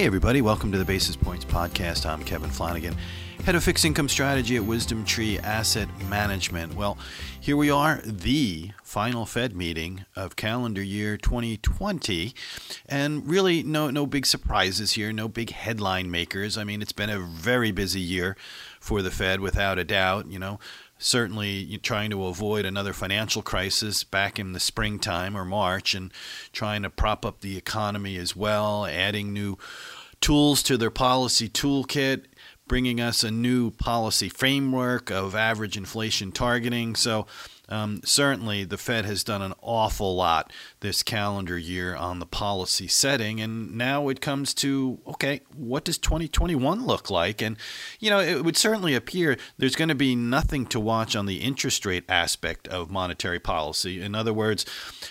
Hey, everybody, welcome to the Basis Points Podcast. I'm Kevin Flanagan, head of fixed income strategy at WisdomTree Asset Management. Well, here we are, the final Fed meeting of calendar year 2020, and really no, no big surprises here, no big headline makers. I mean, it's been a very busy year for the Fed, without a doubt. You know, certainly trying to avoid another financial crisis back in the springtime or March and trying to prop up the economy as well, adding new tools to their policy toolkit, bringing us a new policy framework of average inflation targeting. So, um, certainly, the Fed has done an awful lot this calendar year on the policy setting, and now it comes to okay, what does 2021 look like? And you know, it would certainly appear there's going to be nothing to watch on the interest rate aspect of monetary policy. In other words,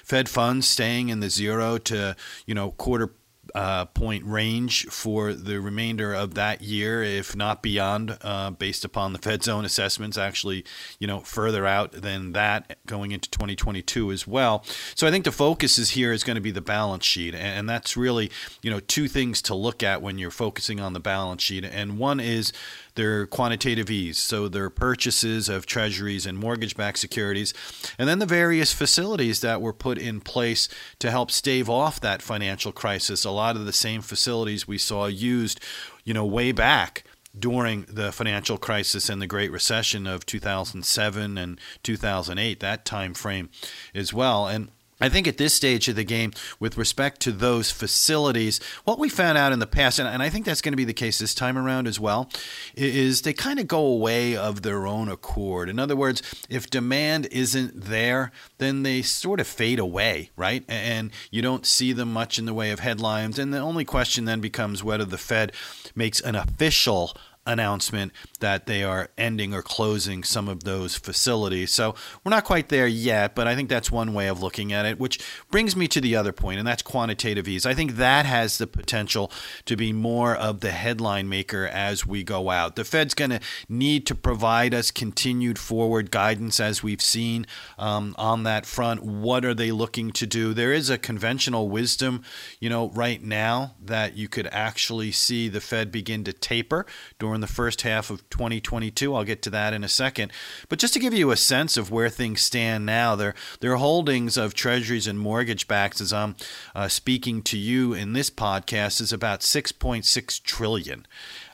Fed funds staying in the zero to you know quarter uh, point range for the remainder of that year, if not beyond, uh, based upon the Fed's own assessments. Actually, you know, further out than that, going into 2022 as well. So I think the focus is here is going to be the balance sheet, and that's really you know two things to look at when you're focusing on the balance sheet. And one is their quantitative ease, so their purchases of treasuries and mortgage backed securities, and then the various facilities that were put in place to help stave off that financial crisis. A lot of the same facilities we saw used, you know, way back during the financial crisis and the Great Recession of 2007 and 2008, that time frame as well. And I think at this stage of the game, with respect to those facilities, what we found out in the past, and, I think that's going to be the case this time around as well, is they kind of go away of their own accord. In other words, if demand isn't there, then they sort of fade away, right? And you don't see them much in the way of headlines. And the only question then becomes whether the Fed makes an official announcement that they are ending or closing some of those facilities. So we're not quite there yet, but I think that's one way of looking at it, which brings me to the other point, and that's quantitative ease. I think that has the potential to be more of the headline maker as we go out. The Fed's going to need to provide us continued forward guidance as we've seen um, on that front. What are they looking to do? There is a conventional wisdom, you know, right now that you could actually see the Fed begin to taper during in the first half of 2022. I'll get to that in a second. But just to give you a sense of where things stand now, their their holdings of treasuries and mortgage backs, as I'm uh, speaking to you in this podcast, is about 6.6 trillion.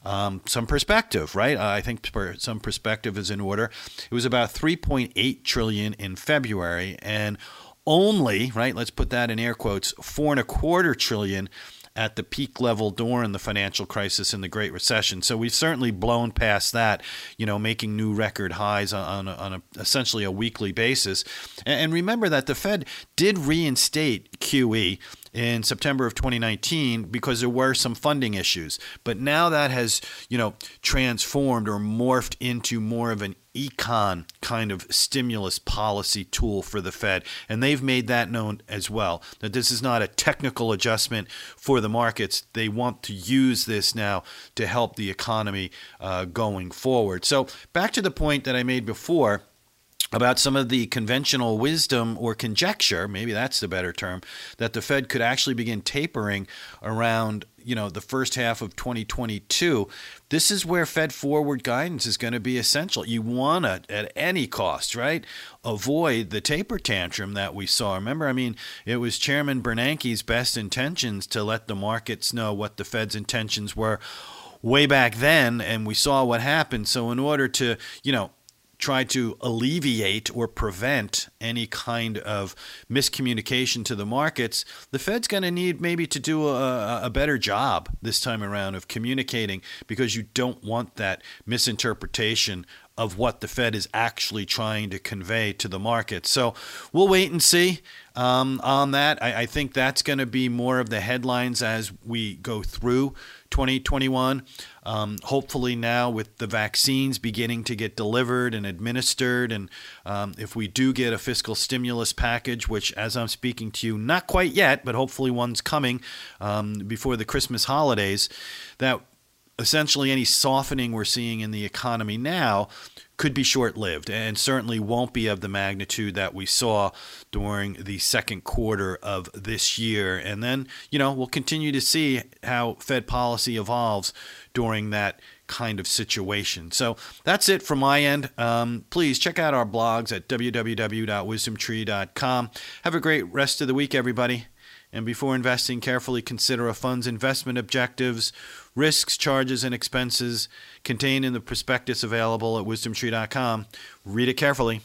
Um, some perspective, right? I think some perspective is in order. It was about 3.8 trillion in February, and only, right? Let's put that in air quotes, four and a quarter trillion at the peak level during the financial crisis and the Great Recession. So we've certainly blown past that, you know, making new record highs on, on, a, on a, essentially a weekly basis. And remember that the Fed did reinstate QE in September of 2019 because there were some funding issues. But now that has, you know, transformed or morphed into more of an econ kind of stimulus policy tool for the Fed. And they've made that known as well that this is not a technical adjustment for the markets. They want to use this now to help the economy uh, going forward. So, back to the point that I made before about some of the conventional wisdom or conjecture, maybe that's the better term, that the Fed could actually begin tapering around you know the first half of 2022 this is where fed forward guidance is going to be essential. You want to at any cost right avoid the taper tantrum that we saw. Remember i mean it was chairman bernanke's best intentions to let the markets know what the fed's intentions were way back then and we saw what happened. So in order to you know try to alleviate or prevent any kind of miscommunication to the markets, the Fed's going to need maybe to do a, a, better job this time around of communicating because you don't want that misinterpretation of what the Fed is actually trying to convey to the market. So we'll wait and see um, on that. I, I think that's going to be more of the headlines as we go through 2021. Um, hopefully, now with the vaccines beginning to get delivered and administered, and um, if we do get a fiscal stimulus package, which as I'm speaking to you, not quite yet, but hopefully one's coming um, before the Christmas holidays, that essentially any softening we're seeing in the economy now could be short lived and certainly won't be of the magnitude that we saw during the second quarter of this year. And then, you know, we'll continue to see how Fed policy evolves during that kind of situation. So that's it from my end. Um, please check out our blogs at www.wisdomtree.com. Have a great rest of the week, everybody. And before investing, carefully consider a fund's investment objectives, risks, charges, and expenses contained in the prospectus available at wisdomtree.com. Read it carefully.